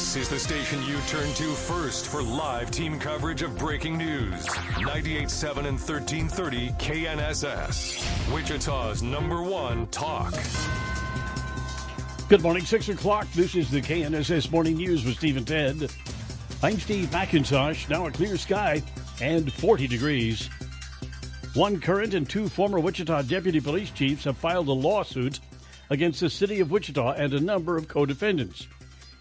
This is the station you turn to first for live team coverage of breaking news. 98.7 and 1330 KNSS. Wichita's number one talk. Good morning, 6 o'clock. This is the KNSS Morning News with Steve and Ted. I'm Steve McIntosh. Now a clear sky and 40 degrees. One current and two former Wichita deputy police chiefs have filed a lawsuit against the city of Wichita and a number of co defendants,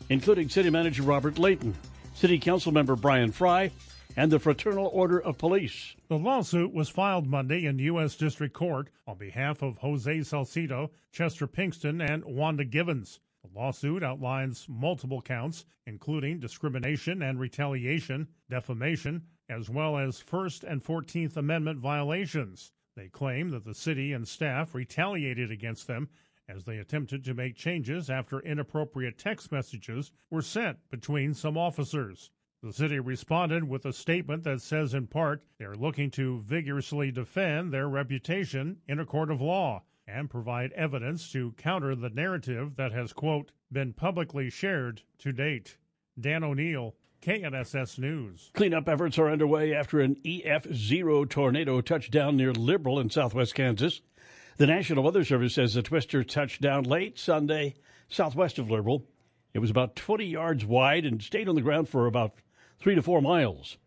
including city manager Robert Layton, city council member Bryan Frye, and the Fraternal Order of Police. The lawsuit was filed Monday in U.S. District Court on behalf of Jose Salcido, Chester Pinkston, and Wanda Givens. The lawsuit outlines multiple counts, including discrimination and retaliation, defamation, as well as First and Fourteenth Amendment violations. They claim that the city and staff retaliated against them as they attempted to make changes after inappropriate text messages were sent between some officers. The city responded with a statement that says, in part, they're looking to vigorously defend their reputation in a court of law and provide evidence to counter the narrative that has, quote, been publicly shared to date. Dan O'Neill, KNSS News. Cleanup efforts are underway after an EF0 tornado touched down near Liberal in southwest Kansas. The National Weather Service says the twister touched down late Sunday southwest of Liberal. It was about 20 yards wide and stayed on the ground for about three to four miles.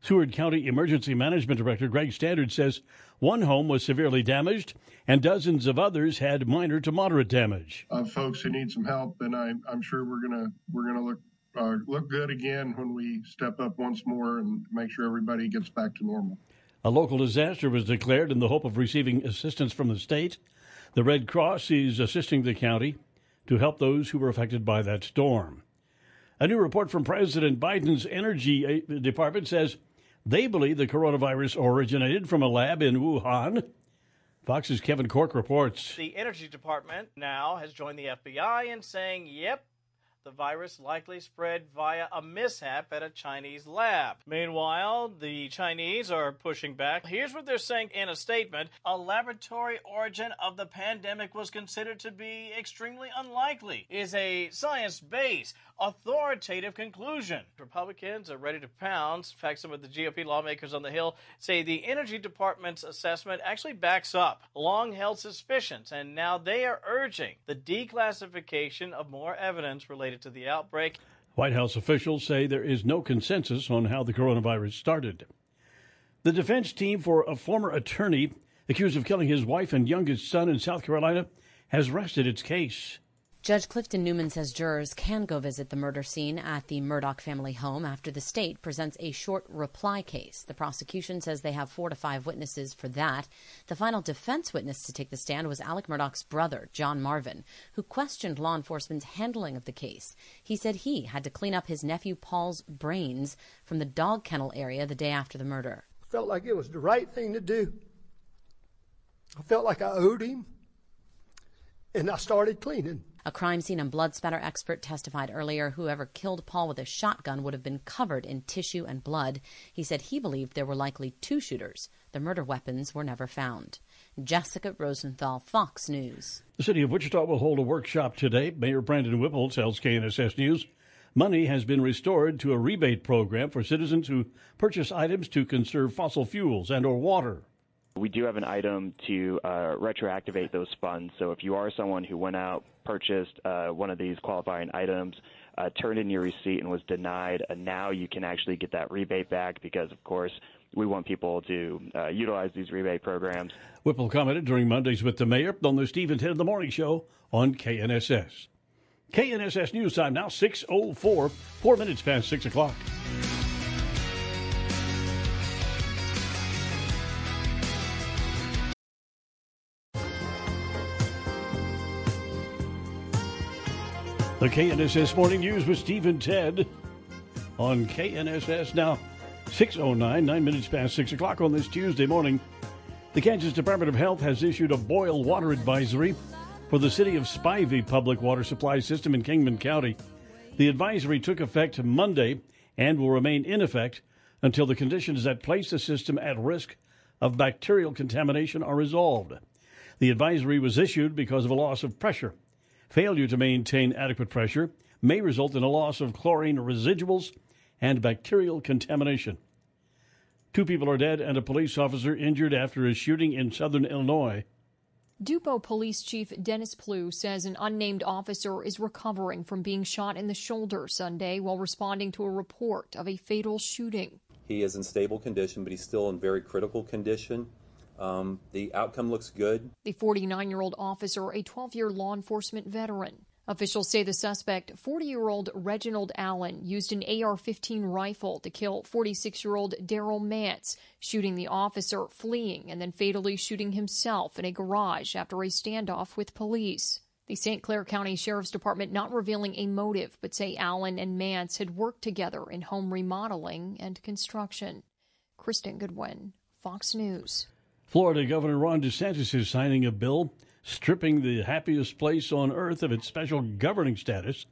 Seward County Emergency Management Director Greg Standard says one home was severely damaged and dozens of others had minor to moderate damage. Uh, folks who need some help, and I, I'm sure we're gonna we're gonna look uh, look good again when we step up once more and make sure everybody gets back to normal. A local disaster was declared in the hope of receiving assistance from the state. The Red Cross is assisting the county to help those who were affected by that storm. A new report from President Biden's Energy uh, Department says they believe the coronavirus originated from a lab in Wuhan. Fox's Kevin Corke reports. The Energy Department now has joined the FBI in saying, yep, the virus likely spread via a mishap at a Chinese lab. Meanwhile, the Chinese are pushing back. Here's what they're saying in a statement A laboratory origin of the pandemic was considered to be extremely unlikely, is a science based, authoritative conclusion. Republicans are ready to pounce. In fact, some of the GOP lawmakers on the Hill say the Energy Department's assessment actually backs up long held suspicions, and now they are urging the declassification of more evidence related to the outbreak. White House officials say there is no consensus on how the coronavirus started. The defense team for a former attorney accused of killing his wife and youngest son in South Carolina has rested its case. Judge Clifton Newman says jurors can go visit the murder scene at the Murdaugh family home after the state presents a short reply case. The prosecution says they have four to five witnesses for that. The final defense witness to take the stand was Alec Murdaugh's brother, John Marvin, who questioned law enforcement's handling of the case. He said he had to clean up his nephew Paul's brains from the dog kennel area the day after the murder. I felt like it was the right thing to do. I felt like I owed him, and I started cleaning. A crime scene and blood spatter expert testified earlier whoever killed Paul with a shotgun would have been covered in tissue and blood. He said he believed there were likely two shooters. The murder weapons were never found. Jessica Rosenthal, Fox News. The city of Wichita will hold a workshop today. Mayor Brandon Whipple tells KNSS News money has been restored to a rebate program for citizens who purchase items to conserve fossil fuels and or water. We do have an item to uh, retroactivate those funds. So if you are someone who went out, purchased uh, one of these qualifying items, uh, turned in your receipt and was denied, uh, now you can actually get that rebate back because, of course, we want people to uh, utilize these rebate programs. Whipple commented during Mondays with the mayor on the Steve and Ted in the Morning Show on KNSS. KNSS News Time now 6.04, four minutes past 6 o'clock. The KNSS Morning News with Steve and Ted on KNSS now 6.09, nine minutes past 6 o'clock on this Tuesday morning. The Kansas Department of Health has issued a boil water advisory for the city of Spivey public water supply system in Kingman County. The advisory took effect Monday and will remain in effect until the conditions that place the system at risk of bacterial contamination are resolved. The advisory was issued because of a loss of pressure. Failure to maintain adequate pressure may result in a loss of chlorine residuals and bacterial contamination. Two people are dead and a police officer injured after a shooting in southern Illinois. Dupo Police Chief Dennis Plew says an unnamed officer is recovering from being shot in the shoulder Sunday while responding to a report of a fatal shooting. He is in stable condition, but he's still in very critical condition. Um, the outcome looks good. The 49 year old officer, a 12 year law enforcement veteran. Officials say the suspect, 40 year old Reginald Allen, used an AR 15 rifle to kill 46 year old Daryl Mance, shooting the officer, fleeing, and then fatally shooting himself in a garage after a standoff with police. The St. Clair County Sheriff's Department not revealing a motive, but say Allen and Mance had worked together in home remodeling and construction. Kristen Goodwin, Fox News. Florida Governor Ron DeSantis is signing a bill stripping the happiest place on earth of its special governing status.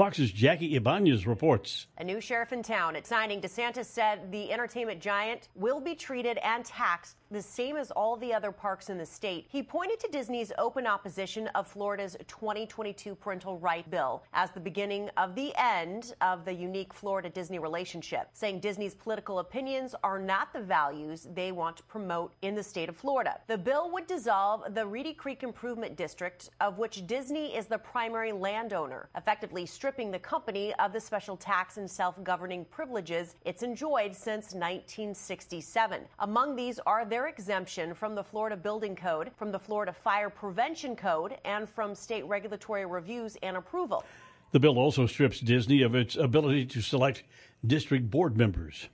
Fox's Jackie Ibanez reports. A new sheriff in town at signing, DeSantis said the entertainment giant will be treated and taxed the same as all the other parks in the state. He pointed to Disney's open opposition of Florida's 2022 parental right bill as the beginning of the end of the unique Florida Disney relationship, saying Disney's political opinions are not the values they want to promote in the state of Florida. The bill would dissolve the Reedy Creek Improvement District, of which Disney is the primary landowner, effectively stripping the company of the special tax and self governing privileges it's enjoyed since 1967. Among these are their exemption from the Florida Building Code, from the Florida Fire Prevention Code, and from state regulatory reviews and approval. The bill also strips Disney of its ability to select district board members.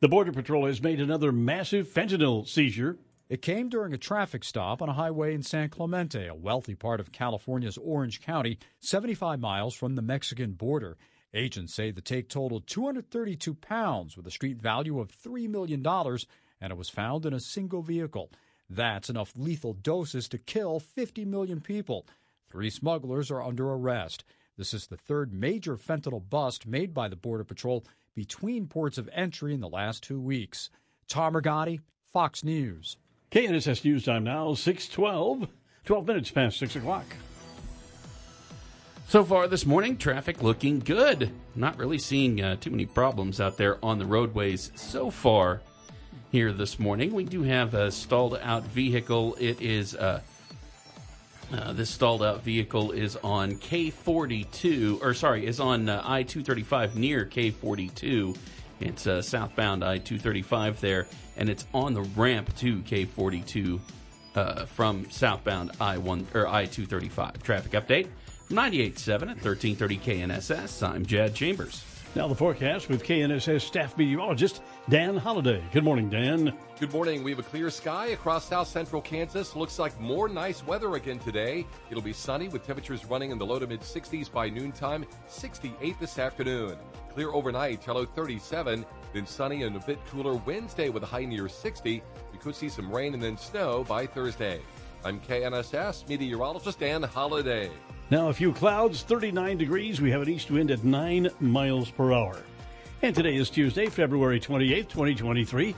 The Border Patrol has made another massive fentanyl seizure. It came during a traffic stop on a highway in San Clemente, a wealthy part of California's Orange County, 75 miles from the Mexican border. Agents say the take totaled 232 pounds with a street value of $3 million and it was found in a single vehicle. That's enough lethal doses to kill 50 million people. Three smugglers are under arrest. This is the third major fentanyl bust made by the Border Patrol between ports of entry in the last two weeks. Tom Rigotti, Fox News. KNSS News Time now, 612, 12 minutes past 6 o'clock. So far this morning, traffic looking good. Not really seeing uh, too many problems out there on the roadways so far here this morning. We do have a stalled out vehicle. It is uh, uh, this stalled out vehicle is on K42, or sorry, is on uh, I 235 near K42. It's uh, southbound I 235 there, and it's on the ramp to K42 uh, from southbound I 1 or I 235. Traffic update 98.7 at 1330 KNSS. I'm Jad Chambers. Now the forecast with KNSS staff meteorologist Dan Holliday. Good morning, Dan. Good morning. We have a clear sky across south central Kansas. Looks like more nice weather again today. It'll be sunny with temperatures running in the low to mid 60s by noontime, 68 this afternoon. Clear overnight, hello 37, then sunny and a bit cooler Wednesday with a high near 60. We could see some rain and then snow by Thursday. I'm KNSS meteorologist Dan Holliday. Now a few clouds, 39 degrees. We have an east wind at 9 miles per hour. And today is Tuesday, February 28th, 2023.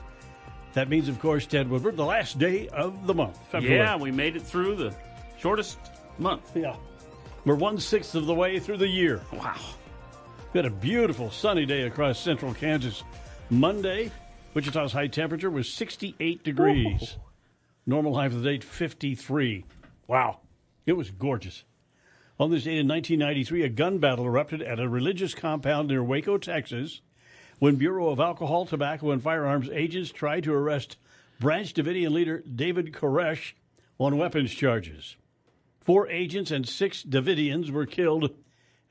That means, of course, Ted Woodward, the last day of the month. February. Yeah, we made it through the shortest month. Yeah. We're one sixth of the way through the year. Wow. We had a beautiful sunny day across central Kansas. Monday, Wichita's high temperature was 68 degrees. Normal high for the date, 53. Wow. It was gorgeous. On this date in 1993, a gun battle erupted at a religious compound near Waco, Texas, when Bureau of Alcohol, Tobacco, and Firearms agents tried to arrest Branch Davidian leader David Koresh on weapons charges. Four agents and six Davidians were killed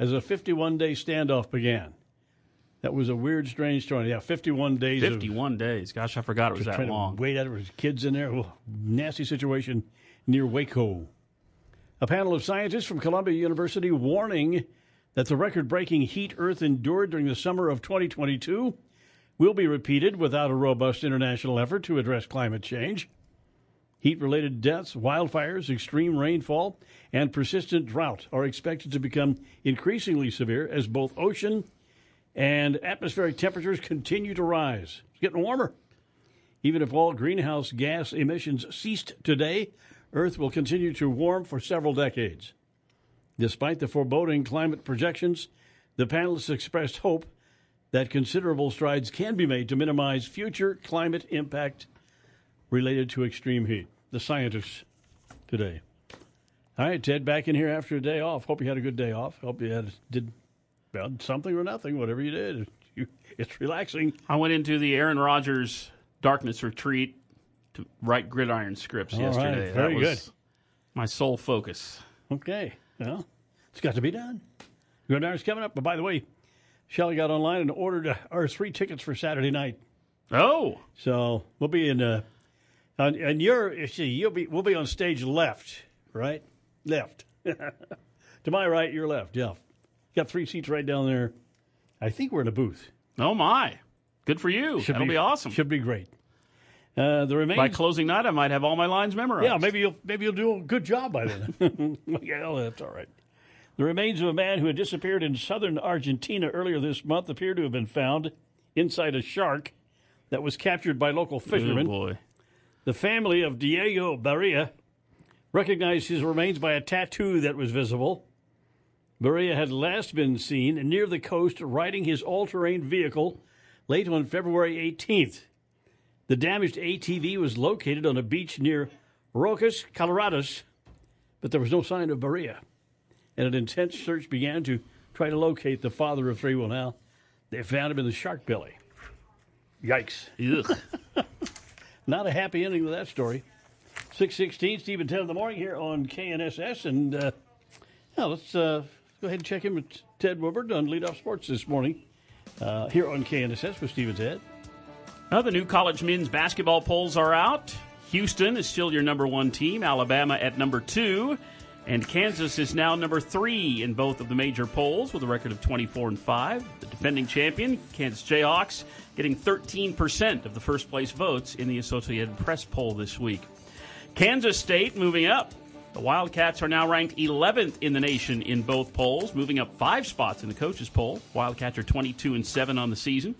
as a 51 day standoff began. That was a weird, strange story. Yeah, 51 days. of- 51 days. Gosh, I forgot it was that long. Wait, there was kids in there. Nasty situation near Waco. A panel of scientists from Columbia University warning that the record-breaking heat Earth endured during the summer of 2022 will be repeated without a robust international effort to address climate change. Heat-related deaths, wildfires, extreme rainfall, and persistent drought are expected to become increasingly severe as both ocean and atmospheric temperatures continue to rise. It's getting warmer. Even if all greenhouse gas emissions ceased today, Earth will continue to warm for several decades. Despite the foreboding climate projections, the panelists expressed hope that considerable strides can be made to minimize future climate impact related to extreme heat. The scientists today. All right, Ted, back in here after a day off. Hope you had a good day off. Hope you had did well, something or nothing, whatever you did. You, it's relaxing. I went into the Aaron Rodgers Darkness Retreat to write gridiron scripts All yesterday. right, very that was good. My sole focus. Okay. Well, it's got to be done. Gridiron's coming up. But by the way, Shelly got online and ordered uh, our three tickets for Saturday night. Oh. So we'll be in, uh, on, and you're, see, you'll be, we'll be on stage left, right? Left. to my right, your left. Yeah. Got three seats right down there. I think we're in a booth. Oh, my. Good for you. That'll be, awesome. Should be great. Uh, the remains By closing night, I might have all my lines memorized. Yeah, maybe you'll maybe you'll do a good job by then. yeah, that's all right. The remains of a man who had disappeared in southern Argentina earlier this month appear to have been found inside a shark that was captured by local fishermen. Oh, boy. The family of Diego Barria recognized his remains by a tattoo that was visible. Barria had last been seen near the coast riding his all terrain vehicle late on February 18th. The damaged ATV was located on a beach near Rocas, Coloradas, but there was no sign of Barria. And an intense search began to try to locate the father of three. Well, now they found him in the shark belly. Yikes. Not a happy ending to that story. 616, Steve and Ted in the morning here on KNSS. And uh, yeah, let's uh, go ahead and check in with Ted Woodward on Leadoff Sports this morning uh, here on KNSS with Steve and Ted. Now, the new college men's basketball polls are out. Houston is still your number one team, Alabama at number two, and Kansas is now number three in both of the major polls with a record of 24 and 5. The defending champion, Kansas Jayhawks, getting 13% of the first place votes in the Associated Press poll this week. Kansas State moving up. The Wildcats are now ranked 11th in the nation in both polls, moving up five spots in the coaches poll. Wildcats are 22 and 7 on the season.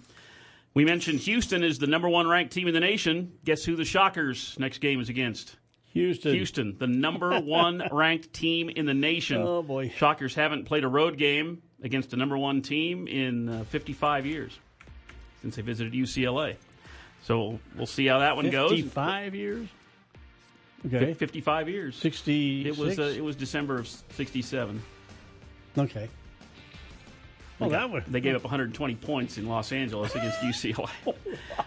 We mentioned Houston is the number one ranked team in the nation. Guess who the Shockers' next game is against? Houston. Houston, the number one ranked team in the nation. Oh, boy. Shockers haven't played a road game against a number one team in uh, 55 years since they visited UCLA. So we'll see how that one goes. 55 years? Okay. 55 years. 60. It was uh, it was December of 67. Okay. Well, They that got- would. They gave up 120 points in Los Angeles against UCLA.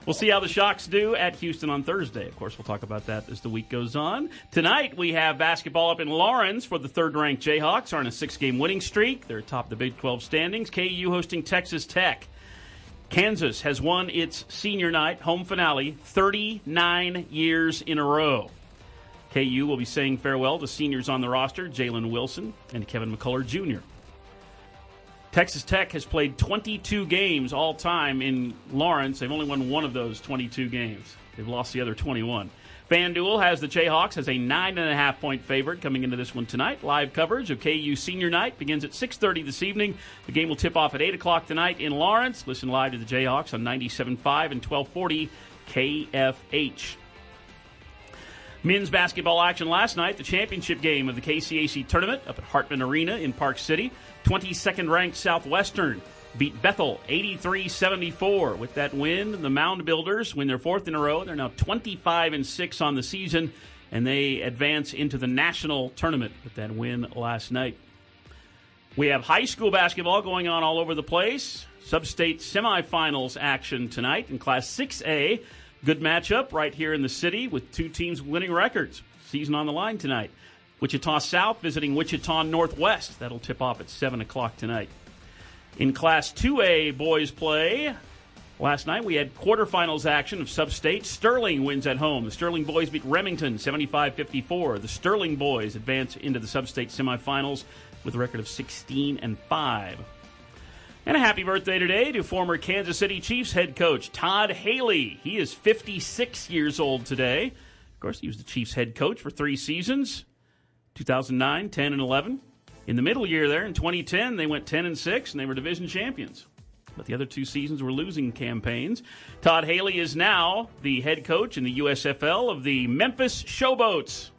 we'll see how the Shocks do at Houston on Thursday. Of course, we'll talk about that as the week goes on. Tonight, we have basketball up in Lawrence for the third ranked Jayhawks are on a six game winning streak. They're atop the Big 12 standings. KU hosting Texas Tech. Kansas has won its senior night home finale 39 years in a row. KU will be saying farewell to seniors on the roster Jalen Wilson and Kevin McCullar Jr. Texas Tech has played 22 games all time in Lawrence. They've only won one of those 22 games. They've lost the other 21. FanDuel has the Jayhawks as a nine and a half point favorite coming into this one tonight. Live coverage of KU Senior Night begins at 6:30 this evening. The game will tip off at 8 o'clock tonight in Lawrence. Listen live to the Jayhawks on 97.5 and 1240 KFH. Men's basketball action last night, the championship game of the KCAC tournament up at Hartman Arena in Park City. 22nd ranked Southwestern beat Bethel 83 74. With that win, the Mound Builders win their fourth in a row. They're now 25 and 6 on the season, and they advance into the national tournament with that win last night. We have high school basketball going on all over the place. Sub-state semifinals action tonight in Class 6A. Good matchup right here in the city with two teams winning records. Season on the line tonight. Wichita South visiting Wichita Northwest. That'll tip off at 7 o'clock tonight. In Class 2A boys play, last night we had quarterfinals action of Sub-State. Sterling wins at home. The Sterling boys beat Remington 75-54. The Sterling boys advance into the Sub-State semifinals with a record of 16 and 5. And a happy birthday today to former Kansas City Chiefs head coach Todd Haley. He is 56 years old today. Of course, he was the Chiefs head coach for three seasons 2009, 10, and 11. In the middle year there, in 2010, they went 10 and 6, and they were division champions. But the other two seasons were losing campaigns. Todd Haley is now the head coach in the USFL of the Memphis Showboats.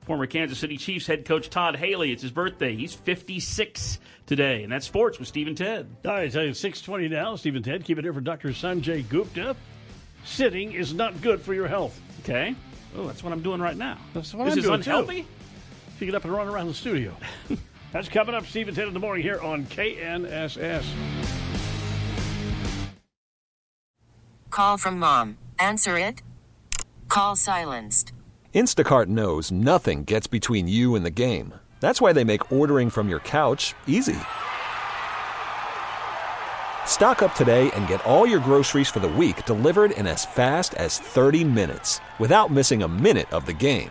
Former Kansas City Chiefs head coach Todd Haley. It's his birthday. He's 56 today. And that's sports with Stephen Ted. All right, so it's 620 now. Stephen Ted, keep it here for Dr. Sanjay Gupta. Sitting is not good for your health. Okay. Oh, that's what I'm doing right now. That's what this I'm is doing, unhealthy? Too. So you get up and run around the studio. that's coming up, Stephen Ted in the morning here on KNSS. Call from mom. Answer it. Call silenced. Instacart knows nothing gets between you and the game. That's why they make ordering from your couch easy. Stock up today and get all your groceries for the week delivered in as fast as 30 minutes without missing a minute of the game.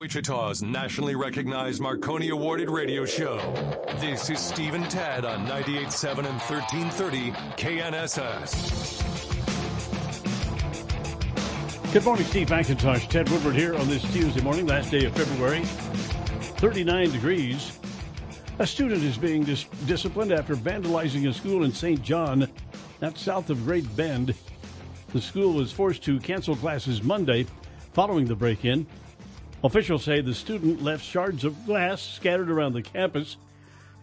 Wichita's nationally recognized Marconi awarded radio show. This is Stephen Tad on 98.7 and 1330 KNSS. Good morning, Steve McIntosh. Ted Woodward here on this Tuesday morning, last day of February. 39 degrees. A student is being dis- disciplined after vandalizing a school in St. John, that's south of Great Bend. The school was forced to cancel classes Monday following the break in. Officials say the student left shards of glass scattered around the campus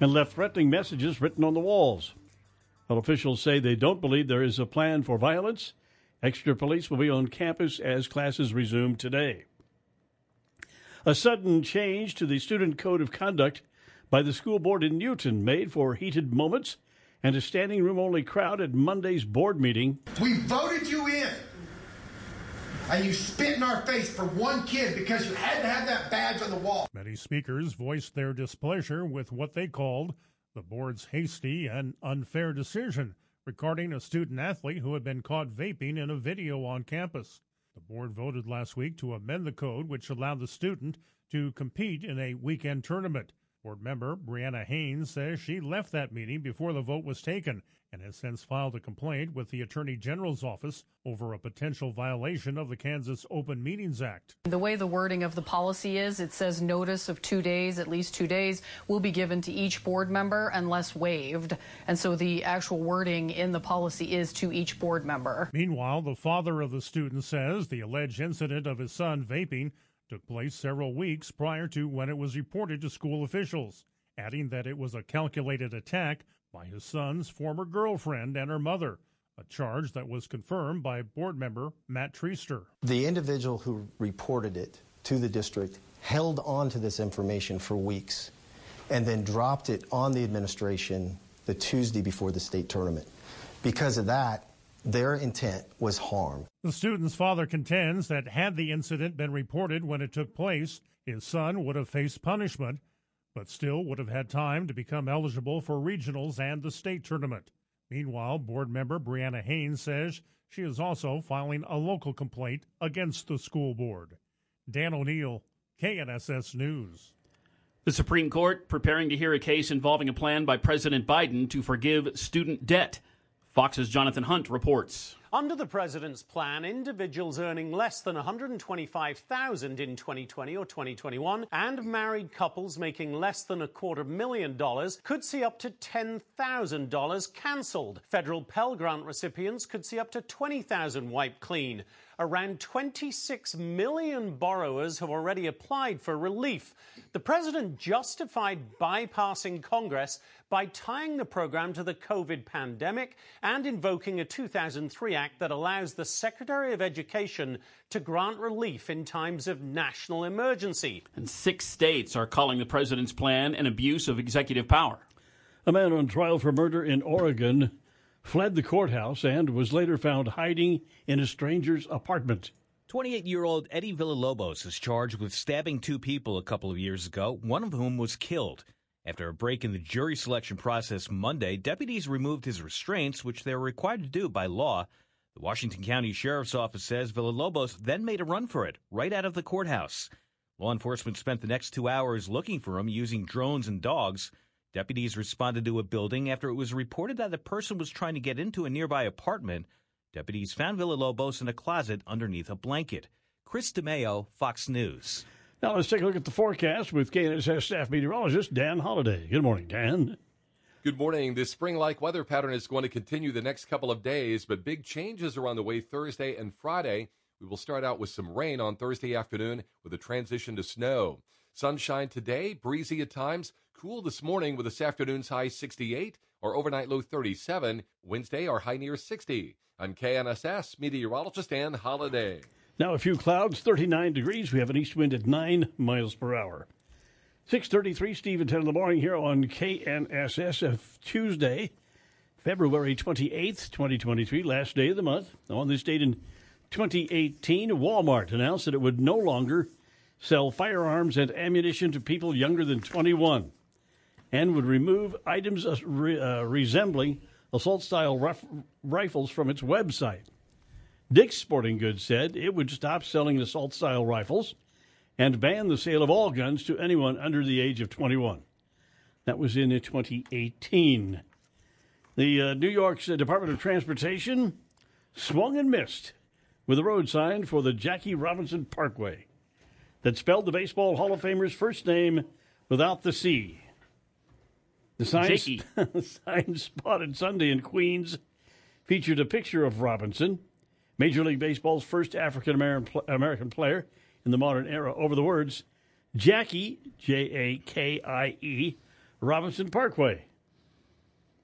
and left threatening messages written on the walls. But officials say they don't believe there is a plan for violence. Extra police will be on campus as classes resume today. A sudden change to the student code of conduct by the school board in Newton made for heated moments and a standing room only crowd at Monday's board meeting. We voted you and you spit in our face for one kid because you had to have that badge on the wall. Many speakers voiced their displeasure with what they called the board's hasty and unfair decision regarding a student athlete who had been caught vaping in a video on campus. The board voted last week to amend the code, which allowed the student to compete in a weekend tournament. Board member Brianna Haynes says she left that meeting before the vote was taken and has since filed a complaint with the Attorney General's office over a potential violation of the Kansas Open Meetings Act. The way the wording of the policy is, it says notice of two days, at least two days, will be given to each board member unless waived. And so the actual wording in the policy is to each board member. Meanwhile, the father of the student says the alleged incident of his son vaping took place several weeks prior to when it was reported to school officials, adding that it was a calculated attack by his son's former girlfriend and her mother, a charge that was confirmed by board member Matt Treaster. The individual who reported it to the district held on to this information for weeks and then dropped it on the administration the Tuesday before the state tournament. Because of that, their intent was harm. The student's father contends that had the incident been reported when it took place, his son would have faced punishment but still would have had time to become eligible for regionals and the state tournament. Meanwhile, board member Brianna Haynes says she is also filing a local complaint against the school board. Dan O'Neill, KNSS News. The Supreme Court preparing to hear a case involving a plan by President Biden to forgive student debt. Fox's Jonathan Hunt reports. Under the president's plan, individuals earning less than 125,000 in 2020 or 2021 and married couples making less than a quarter million dollars could see up to $10,000 cancelled. Federal Pell Grant recipients could see up to 20,000 wiped clean. Around 26 million borrowers have already applied for relief. The president justified bypassing Congress by tying the program to the COVID pandemic and invoking a 2003 act that allows the Secretary of Education to grant relief in times of national emergency. And six states are calling the president's plan an abuse of executive power. A man on trial for murder in Oregon fled the courthouse and was later found hiding in a stranger's apartment. 28 year old Eddie Villalobos is charged with stabbing two people a couple of years ago, one of whom was killed. After a break in the jury selection process Monday, deputies removed his restraints, which they were required to do by law. The Washington County Sheriff's Office says Villalobos then made a run for it, right out of the courthouse. Law enforcement spent the next two hours looking for him using drones and dogs. Deputies responded to a building after it was reported that a person was trying to get into a nearby apartment. Deputies found Villalobos in a closet underneath a blanket. Chris DeMeo, Fox News. Now let's take a look at the forecast with KNSS staff meteorologist Dan Holliday. Good morning, Dan. Good morning. This spring like weather pattern is going to continue the next couple of days, but big changes are on the way Thursday and Friday. We will start out with some rain on Thursday afternoon with a transition to snow. Sunshine today, breezy at times, cool this morning with this afternoon's high 68, or overnight low 37. Wednesday, our high near 60. I'm KNSS meteorologist Dan Holliday. Now a few clouds, 39 degrees. We have an east wind at 9 miles per hour. 633 Steve and Ted in the morning here on KNSS of Tuesday, February 28th, 2023, last day of the month. On this date in 2018, Walmart announced that it would no longer sell firearms and ammunition to people younger than 21 and would remove items uh, re- uh, resembling assault style rif- rifles from its website. Dick's Sporting Goods said it would stop selling assault style rifles and ban the sale of all guns to anyone under the age of 21. That was in 2018. The uh, New York's uh, Department of Transportation swung and missed with a road sign for the Jackie Robinson Parkway that spelled the Baseball Hall of Famer's first name without the C. The sign, the sign spotted Sunday in Queens featured a picture of Robinson, Major League Baseball's first African American player in the modern era, over the words Jackie, J A K I E, Robinson Parkway.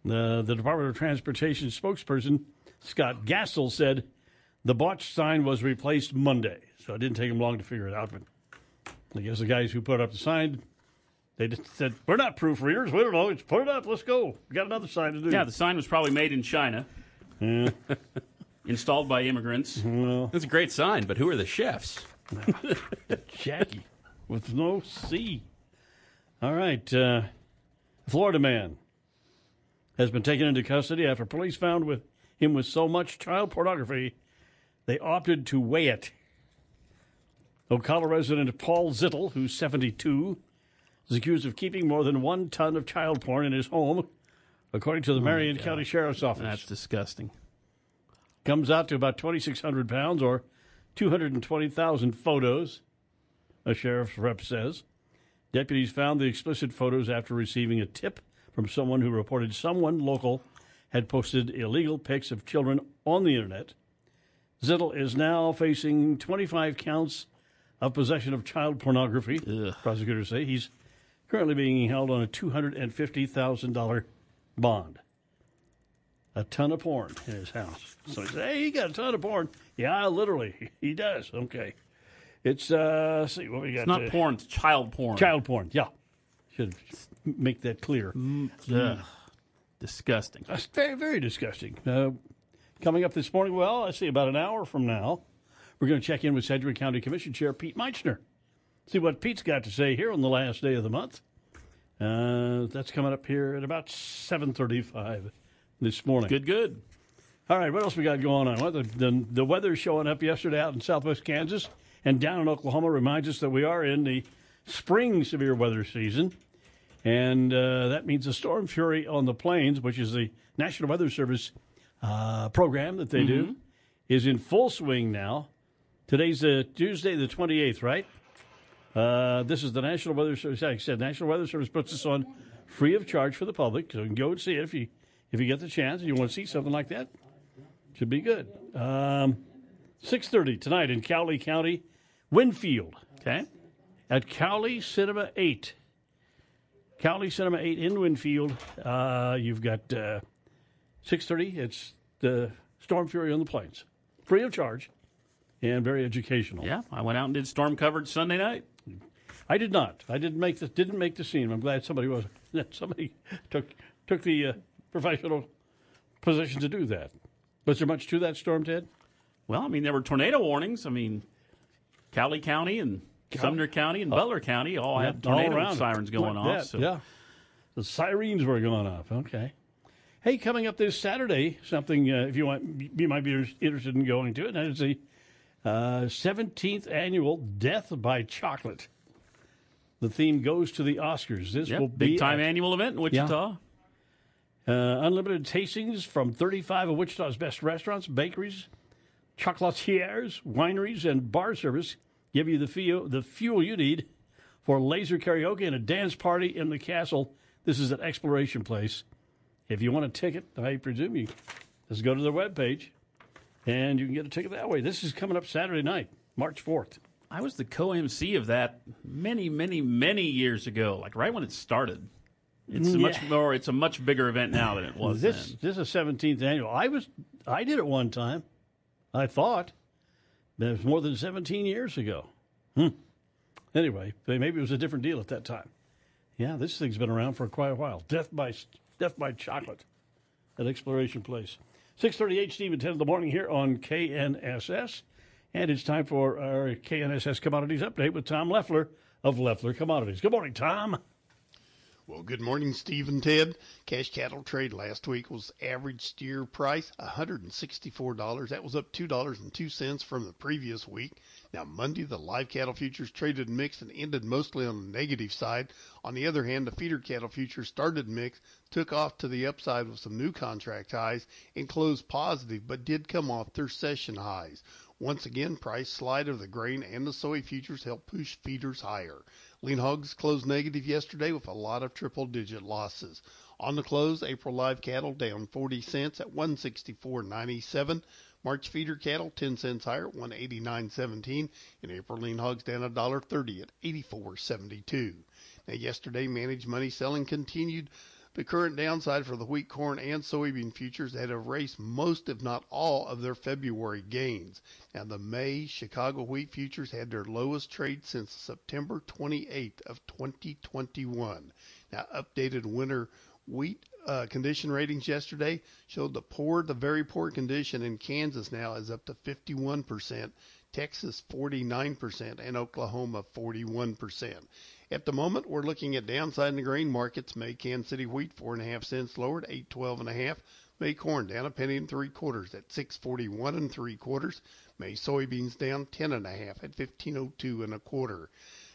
The, the Department of Transportation spokesperson, Scott Gastel, said the botched sign was replaced Monday, so it didn't take him long to figure it out. But I guess the guys who put up the sign they just said, "We're not proofreaders. We don't know. Just put it up. Let's go. We got another sign to do." Yeah, the sign was probably made in China. Yeah. Installed by immigrants. Well, That's a great sign, but who are the chefs? Jackie with no C. All right, uh, Florida man has been taken into custody after police found with him with so much child pornography they opted to weigh it. Ocala resident Paul Zittel, who's 72, is accused of keeping more than one ton of child porn in his home, according to the Oh, Marion County Sheriff's Office. That's disgusting. Comes out to about 2,600 pounds or 220,000 photos, a sheriff's rep says. Deputies found the explicit photos after receiving a tip from someone who reported someone local had posted illegal pics of children on the internet. Zittel is now facing 25 counts of possession of child pornography. Prosecutors say he's currently being held on a $250,000 bond. A ton of porn in his house. So he said, hey, he got a ton of porn. Yeah, literally. He does. Okay. It's, uh, let's see what we got. It's not porn, it's child porn. Child porn, yeah. Should make that clear. Ugh. Disgusting. That's very, very disgusting. Uh, coming up this morning, well, I see about an hour from now, we're going to check in with Sedgwick County Commission Chair Pete Meitzner. See what Pete's got to say here on the last day of the month. Uh, that's coming up here at about 7.35 this morning. Good, good. All right, what else we got going on? Well, the, the, the weather showing up yesterday out in southwest Kansas and down in Oklahoma reminds us that we are in the spring severe weather season. And uh, that means the storm fury on the plains, which is the National Weather Service uh, program that they do, is in full swing now. Today's uh, Tuesday, the 28th, right? Uh, this is the National Weather Service. Like I said, National Weather Service puts this on free of charge for the public, so you can go and see it if you if you get the chance and you want to see something like that. Should be good. Um, Six thirty tonight in Cowley County, Winfield. Okay, at Cowley Cinema Eight. Cowley Cinema Eight in Winfield. Uh, you've got uh, six thirty. It's the Storm Fury on the Plains, free of charge, and very educational. Yeah, I went out and did storm coverage Sunday night. I did not. I didn't make the didn't make the scene. I'm glad somebody was that somebody took took the uh, professional position to do that. Was there much to that storm, Ted? Well, I mean, there were tornado warnings. I mean, Cowley County and Sumner County and Butler County all Yeah, had tornado all around sirens going like off. So. Yeah, the sirens were going off. Okay. Hey, coming up this Saturday, something uh, if you want, you might be interested in going to it. That is the uh, seventeenth annual Death by Chocolate. The theme goes to the Oscars. This Yep, will be big time at- annual event in Wichita. Uh, unlimited tastings from 35 of Wichita's best restaurants, bakeries, chocolatiers, wineries, and bar service give you the fuel, the fuel you need for laser karaoke and a dance party in the castle. This is an exploration place. If you want a ticket, I presume you just go to their webpage and you can get a ticket that way. This is coming up Saturday night, March 4th. I was the co-MC of that many, many, many years ago, like right when it started. It's a Yeah. much more. It's a much bigger event now than it was this then. this is seventeenth annual. I was I did it one time. I thought that it was more than seventeen years ago. Hmm. Anyway, maybe it was a different deal at that time. Yeah, this thing's been around for quite a while. Death by Death by Chocolate at Exploration Place. Six thirty eight, Steve, and ten in the morning here on KNSS, and it's time for our KNSS Commodities Update with Tom Leffler of Leffler Commodities. Good morning, Tom. Well, good morning, Steve and Ted. Cash cattle trade last week was average steer price $164. That was up $2.02 from the previous week. Now, Monday, the live cattle futures traded mixed and ended mostly on the negative side. On the other hand, the feeder cattle futures started mixed, took off to the upside with some new contract highs, and closed positive, but did come off their session highs. Once again, price slide of the grain and the soy futures helped push feeders higher. Lean hogs closed negative yesterday with a lot of triple digit losses. On the close, April live cattle down 40 cents at 164.97. March feeder cattle 10 cents higher at 189.17. And April lean hogs down $1.30 at 84.72. Now yesterday managed money selling continued the current downside for the wheat, corn, and soybean futures have erased most, if not all, of their February gains. Now, the May Chicago wheat futures had their lowest trade since September 28th of 2021. Now, updated winter wheat uh, condition ratings yesterday showed the poor, the very poor condition in Kansas now is up to 51%, Texas 49%, and Oklahoma 41%. At the moment, we're looking at downside in the grain markets. May Kansas City wheat four and a half cents lower at eight twelve and a half. May corn down a penny and three quarters at six forty one and three quarters. May soybeans down ten and a half at fifteen oh two and a quarter.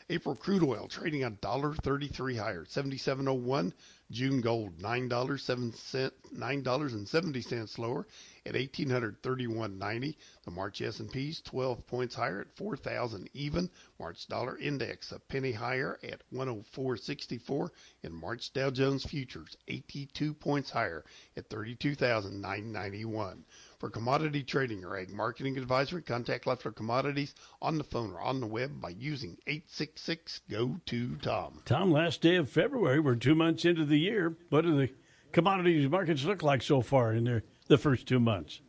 April crude oil trading a dollar thirty three higher seventy seven oh one. June gold nine dollars seven cent nine dollars and seventy cents lower at eighteen hundred thirty one ninety. The March S and P's twelve points higher at four thousand even. March dollar index a penny higher at one oh four sixty four. And March Dow Jones futures eighty two points higher at thirty two thousand nine ninety one. For commodity trading or ag marketing advisory, contact Leffler Commodities on the phone or on the web by using 866 go to Tom. Tom, last day of February, we're two months into the year. What do the commodities markets look like so far in their, the first two months?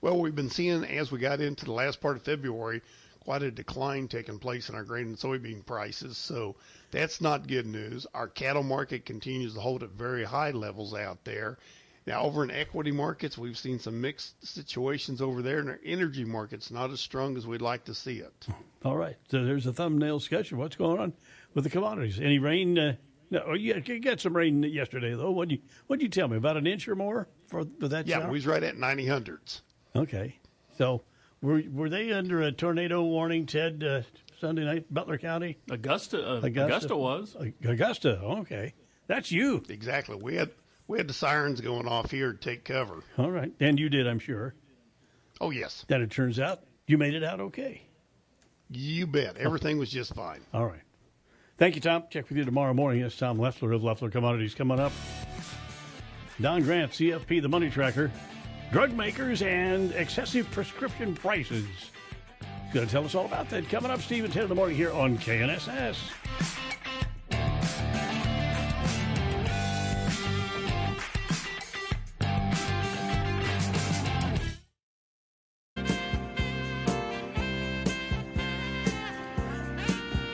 Well, we've been seeing as we got into the last part of February quite a decline taking place in our grain and soybean prices. So that's not good news. Our cattle market continues to hold at very high levels out there. Now, over in equity markets, we've seen some mixed situations over there, and our energy market's not as strong as we'd like to see it. All right. So there's a thumbnail sketch of what's going on with the commodities. Any rain? Uh, no, oh, you got some rain yesterday, though. What you what you tell me about an inch or more for, for that? Yeah, shower? we was right at ninety hundreds. Okay, so were were they under a tornado warning, Ted? Uh, Sunday night, Butler County, Augusta, uh, Augusta, Augusta was Augusta. Okay, that's you. Exactly. We had we had the sirens going off here to take cover. All right, and you did, I'm sure. Oh yes. Then it turns out you made it out okay. You bet. Everything was just fine. All right. Thank you, Tom. Check with you tomorrow morning. It's Tom Leffler of Leffler Commodities coming up. Don Grant, CFP, the money tracker, drug makers, and excessive prescription prices. He's going to tell us all about that coming up, Steve, at 10 in the morning here on KNSS.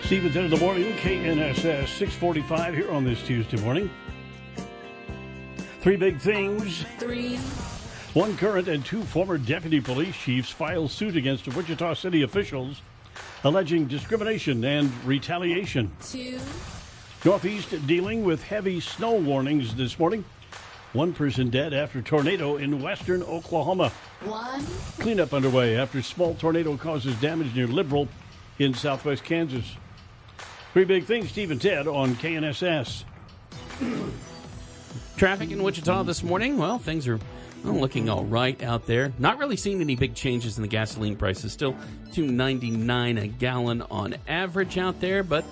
Stevens in the morning, KNSS 645 here on this Tuesday morning. Three big things. Three. One current and two former deputy police chiefs file suit against Wichita City officials alleging discrimination and retaliation. Two. Northeast dealing with heavy snow warnings this morning. One person dead after tornado in western Oklahoma. One. Cleanup underway after small tornado causes damage near Liberal in southwest Kansas. Three big things, Steve and Ted on KNSS. Traffic in Wichita this morning, well, things are looking all right out there. Not really seeing any big changes in the gasoline prices. Still 2.99 a gallon on average out there, but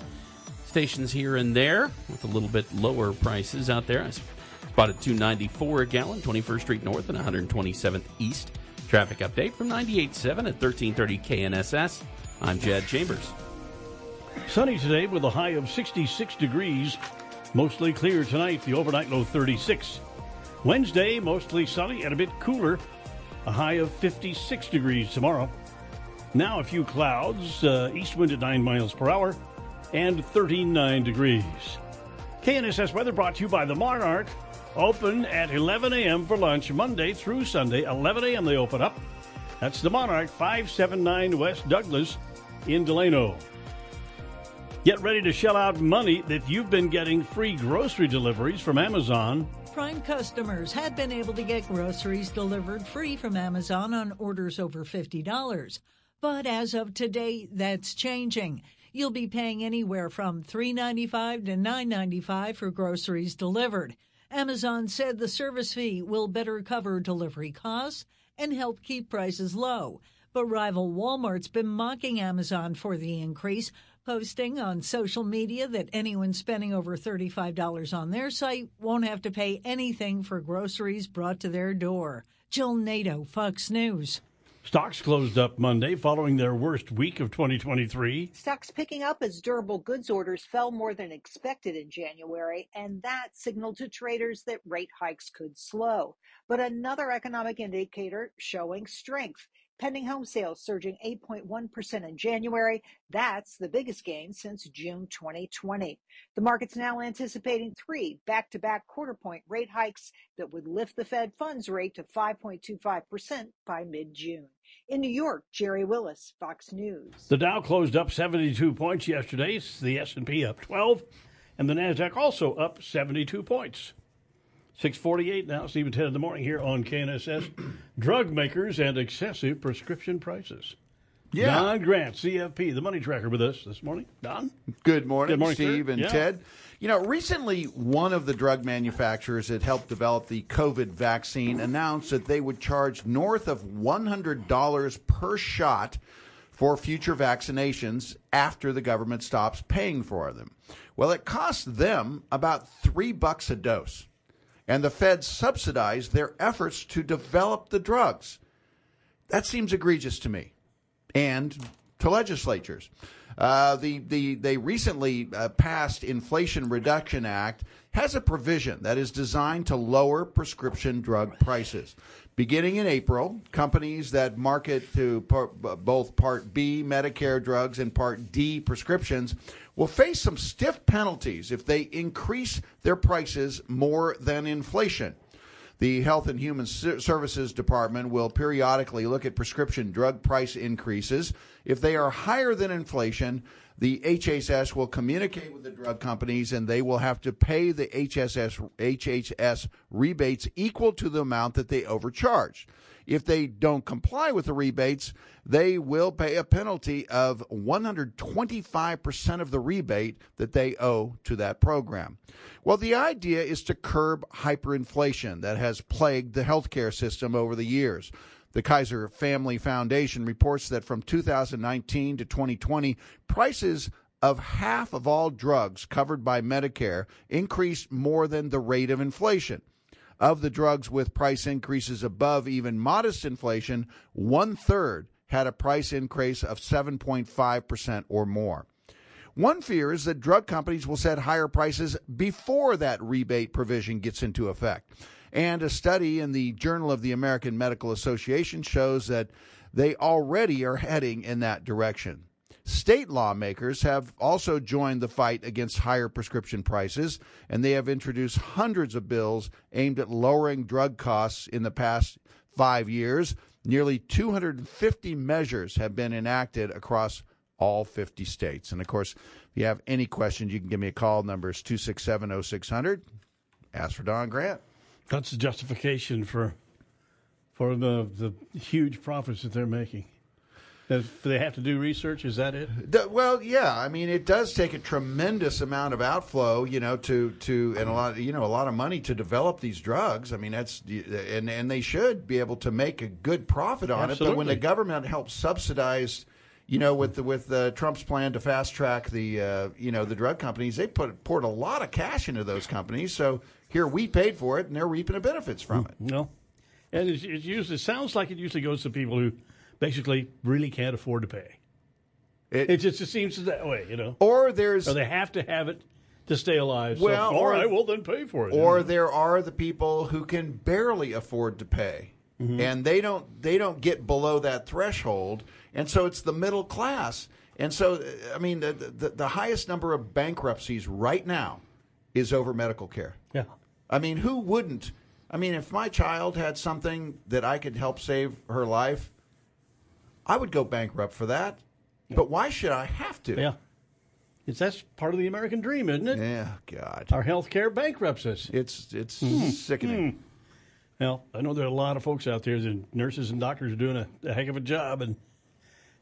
stations here and there with a little bit lower prices out there. I spotted 2.94 a gallon, 21st Street North and 127th East. Traffic update from 98.7 at 1330 KNSS. I'm Jed Chambers. Sunny today with a high of 66 degrees. Mostly clear tonight, the overnight low 36. Wednesday, mostly sunny and a bit cooler. A high of 56 degrees tomorrow. Now a few clouds, uh, east wind at 9 miles per hour, and 39 degrees. KNSS weather brought to you by the Monarch. Open at 11 a.m. for lunch, Monday through Sunday. 11 a.m. they open up. That's the Monarch, 579 West Douglas in Delano. Get ready to shell out money if you've been getting free grocery deliveries from Amazon. Prime customers had been able to get groceries delivered free from Amazon on orders over $50. But as of today, that's changing. You'll be paying anywhere from $3.95 to $9.95 for groceries delivered. Amazon said the service fee will better cover delivery costs and help keep prices low. But rival Walmart's been mocking Amazon for the increase, posting on social media that anyone spending over $35 on their site won't have to pay anything for groceries brought to their door. Jill Nato, Fox News. Stocks closed up Monday following their worst week of 2023. Stocks picking up as durable goods orders fell more than expected in January, and that signaled to traders that rate hikes could slow. But another economic indicator showing strength. Pending home sales surging 8.1% in January. That's the biggest gain since June 2020. The market's now anticipating three back to back quarter point rate hikes that would lift the Fed funds rate to 5.25% by mid June. In New York, Jerry Willis, Fox News. The Dow closed up 72 points yesterday, the S&P up 12, and the Nasdaq also up 72 points. 648 now, Stephen 10 in the morning here on KNSS. Drug makers and excessive prescription prices. Yeah. Don Grant, CFP, the money tracker, with us this morning. Don? Good morning, Good morning, sir. Steve and Yeah. Ted. You know, recently, one of the drug manufacturers that helped develop the COVID vaccine announced that they would charge north of $100 per shot for future vaccinations after the government stops paying for them. Well, it costs them about three bucks a dose, and the feds subsidize their efforts to develop the drugs. That seems egregious to me and to legislatures. Uh, the, the, they recently uh, passed Inflation Reduction Act has a provision that is designed to lower prescription drug prices. Beginning in April, companies that market to both Part B Medicare drugs and Part D prescriptions will face some stiff penalties if they increase their prices more than inflation. The Health and Human Services Department will periodically look at prescription drug price increases. If they are higher than inflation, the HHS will communicate with the drug companies and they will have to pay the HSS, HHS rebates equal to the amount that they overcharged. If they don't comply with the rebates, they will pay a penalty of 125% of the rebate that they owe to that program. Well, the idea is to curb hyperinflation that has plagued the healthcare system over the years. The Kaiser Family Foundation reports that from 2019 to 2020, prices of half of all drugs covered by Medicare increased more than the rate of inflation. Of the drugs with price increases above even modest inflation, one third had a price increase of 7.5% or more. One fear is that drug companies will set higher prices before that rebate provision gets into effect. And a study in the Journal of the American Medical Association shows that they already are heading in that direction. State lawmakers have also joined the fight against higher prescription prices, and they have introduced hundreds of bills aimed at lowering drug costs in the past five years. Nearly 250 measures have been enacted across all 50 states. And of course, if you have any questions, you can give me a call. Number is 267 0600. Ask for Don Grant. That's the justification for for the the huge profits that they're making. They have to do research, is that it? The- well, yeah. I mean, it does take a tremendous amount of outflow, you know, to to and a lot, you know, a lot of money to develop these drugs. I mean, that's and and they should be able to make a good profit on it. But when the government helps subsidize, you know, with the, with uh, Trump's plan to fast track the uh, you know the drug companies, they put poured a lot of cash into those companies. So here we paid for it, and they're reaping the benefits from it. No, and it, it usually it sounds like it usually goes to people who basically really can't afford to pay. It, just it seems that way, you know. Or there's or they have to have it to stay alive. Well, so, all right, well then pay for it. you or know. there are the people who can barely afford to pay Mm-hmm. and they don't they don't get below that threshold and so it's the middle class and so uh, i mean the, the, the highest number of bankruptcies right now is over medical care yeah i mean who wouldn't i mean if my child had something that i could help save her life i would go bankrupt for that but why should i have to Yeah. It's that's part of the American dream, isn't it? Yeah, God. Our health care bankrupts us. It's it's sickening. Well, I know there are a lot of folks out there, the nurses and doctors are doing a, a heck of a job, and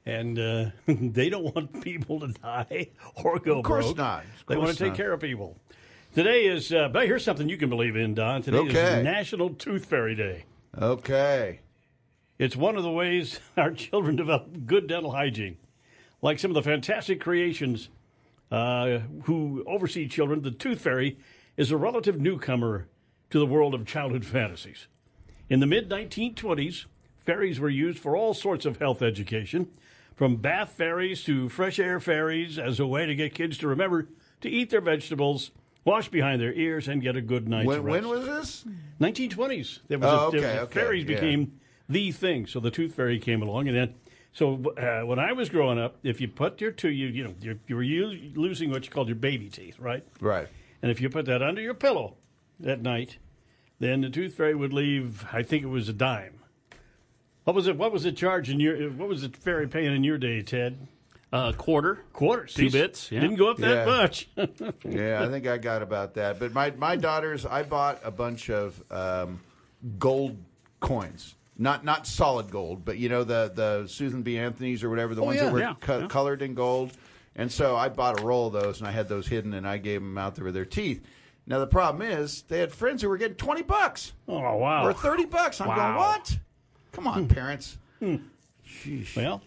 and uh, they don't want people to die or go Of course broke. not. Of they want course to take not. care of people. Today is, uh, but here's something you can believe in, Don. Today Okay. is National Tooth Fairy Day. Okay. It's one of the ways our children develop good dental hygiene. Like some of the fantastic creations uh, who oversee children, the Tooth Fairy is a relative newcomer to the world of childhood fantasies. In the mid 1920s, fairies were used for all sorts of health education, from bath fairies to fresh air fairies, as a way to get kids to remember to eat their vegetables, wash behind their ears, and get a good night's When, rest. when was this? 1920s. There was Oh, a, there okay, was a- okay, fairies yeah. became the thing. So the tooth fairy came along, and then so uh, when I was growing up, if you put your tooth, you you know you're, you were u- losing what you called your baby teeth, right? Right. And if you put that under your pillow at night, then the tooth fairy would leave. I think it was a dime. What was it? What was it charging your? What was the fairy paying in your day, Ted? A quarter, quarter, two bits. Yeah. Didn't go up that Yeah. much. yeah, I think I got about that. But my my daughters, I bought a bunch of um, gold coins Not not solid gold, but you know the the Susan B. Anthony's or whatever the Oh, ones yeah, that were yeah, co- yeah. colored in gold. And so I bought a roll of those, and I had those hidden, and I gave them out there with their teeth. Now the problem is they had friends who were getting twenty bucks. Oh wow! Or thirty bucks. I'm going what? Come on, parents. Well,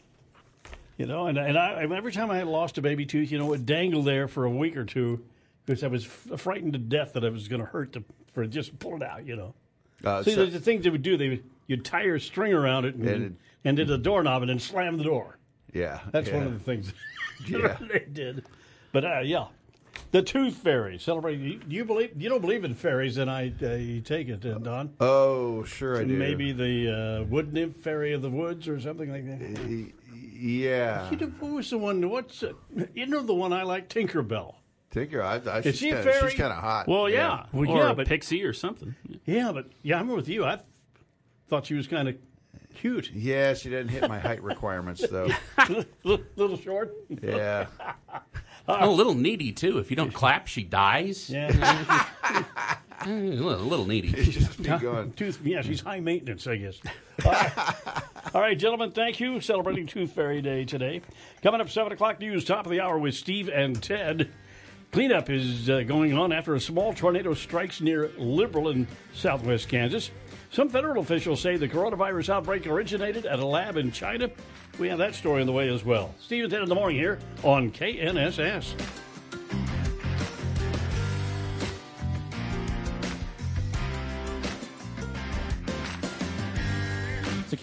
you know, and and I every time I had lost a baby tooth, you know, it dangled there for a week or two because I was f- frightened to death that it was going to hurt to for just pull it out. You know. Uh, See, so- the, the things they would do, they would you'd tie your string around it and, And and, did a doorknob and then slam the door. Yeah, That's one of the things Yeah. they did. But uh, yeah, the tooth fairy celebrating. You, you believe you don't believe in fairies, then I uh, you take it, uh, Don. Oh, sure I do. Maybe the uh, wood nymph fairy of the woods or something like that. Yeah. You know, what was the one? What's uh, you know the one I like? Tinkerbell. Tinker, I, I, Is she's she a kinda, fairy? She's kind of hot. Well, yeah, Well, or yeah, a but pixie or something. yeah, but yeah, I'm with you. I thought she was kind of cute. Yeah, she didn't hit my height requirements though. little, little short. Yeah. a little needy too. If you don't clap, she dies. Yeah. a little, a little needy. Tooth, yeah, she's high maintenance, I guess. All right. All right, gentlemen, thank you. Celebrating Tooth Fairy Day today. Coming up, 7 o'clock news, top of the hour with Steve and Ted. Cleanup is uh, going on after a small tornado strikes near Liberal in southwest Kansas. Some federal officials say the coronavirus outbreak originated at a lab in China. We have that story on the way as well. And Ted in the morning here on KNSS.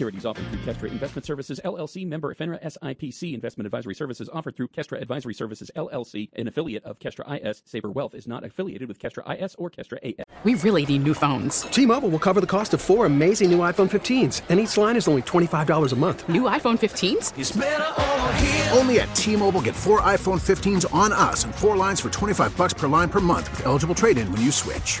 Securities offered through Kestra Investment Services LLC, member FINRA SIPC. Investment advisory services offered through Kestra Advisory Services LLC, an affiliate of Kestra IS. Saber Wealth is not affiliated with Kestra IS or Kestra AS. We really need new phones. T-Mobile will cover the cost of four amazing new iPhone 15s, and each line is only $25 a month. New iPhone 15s? Only at T-Mobile, get four iPhone 15s on us and four lines for 25 bucks per line per month with eligible trade-in when you switch.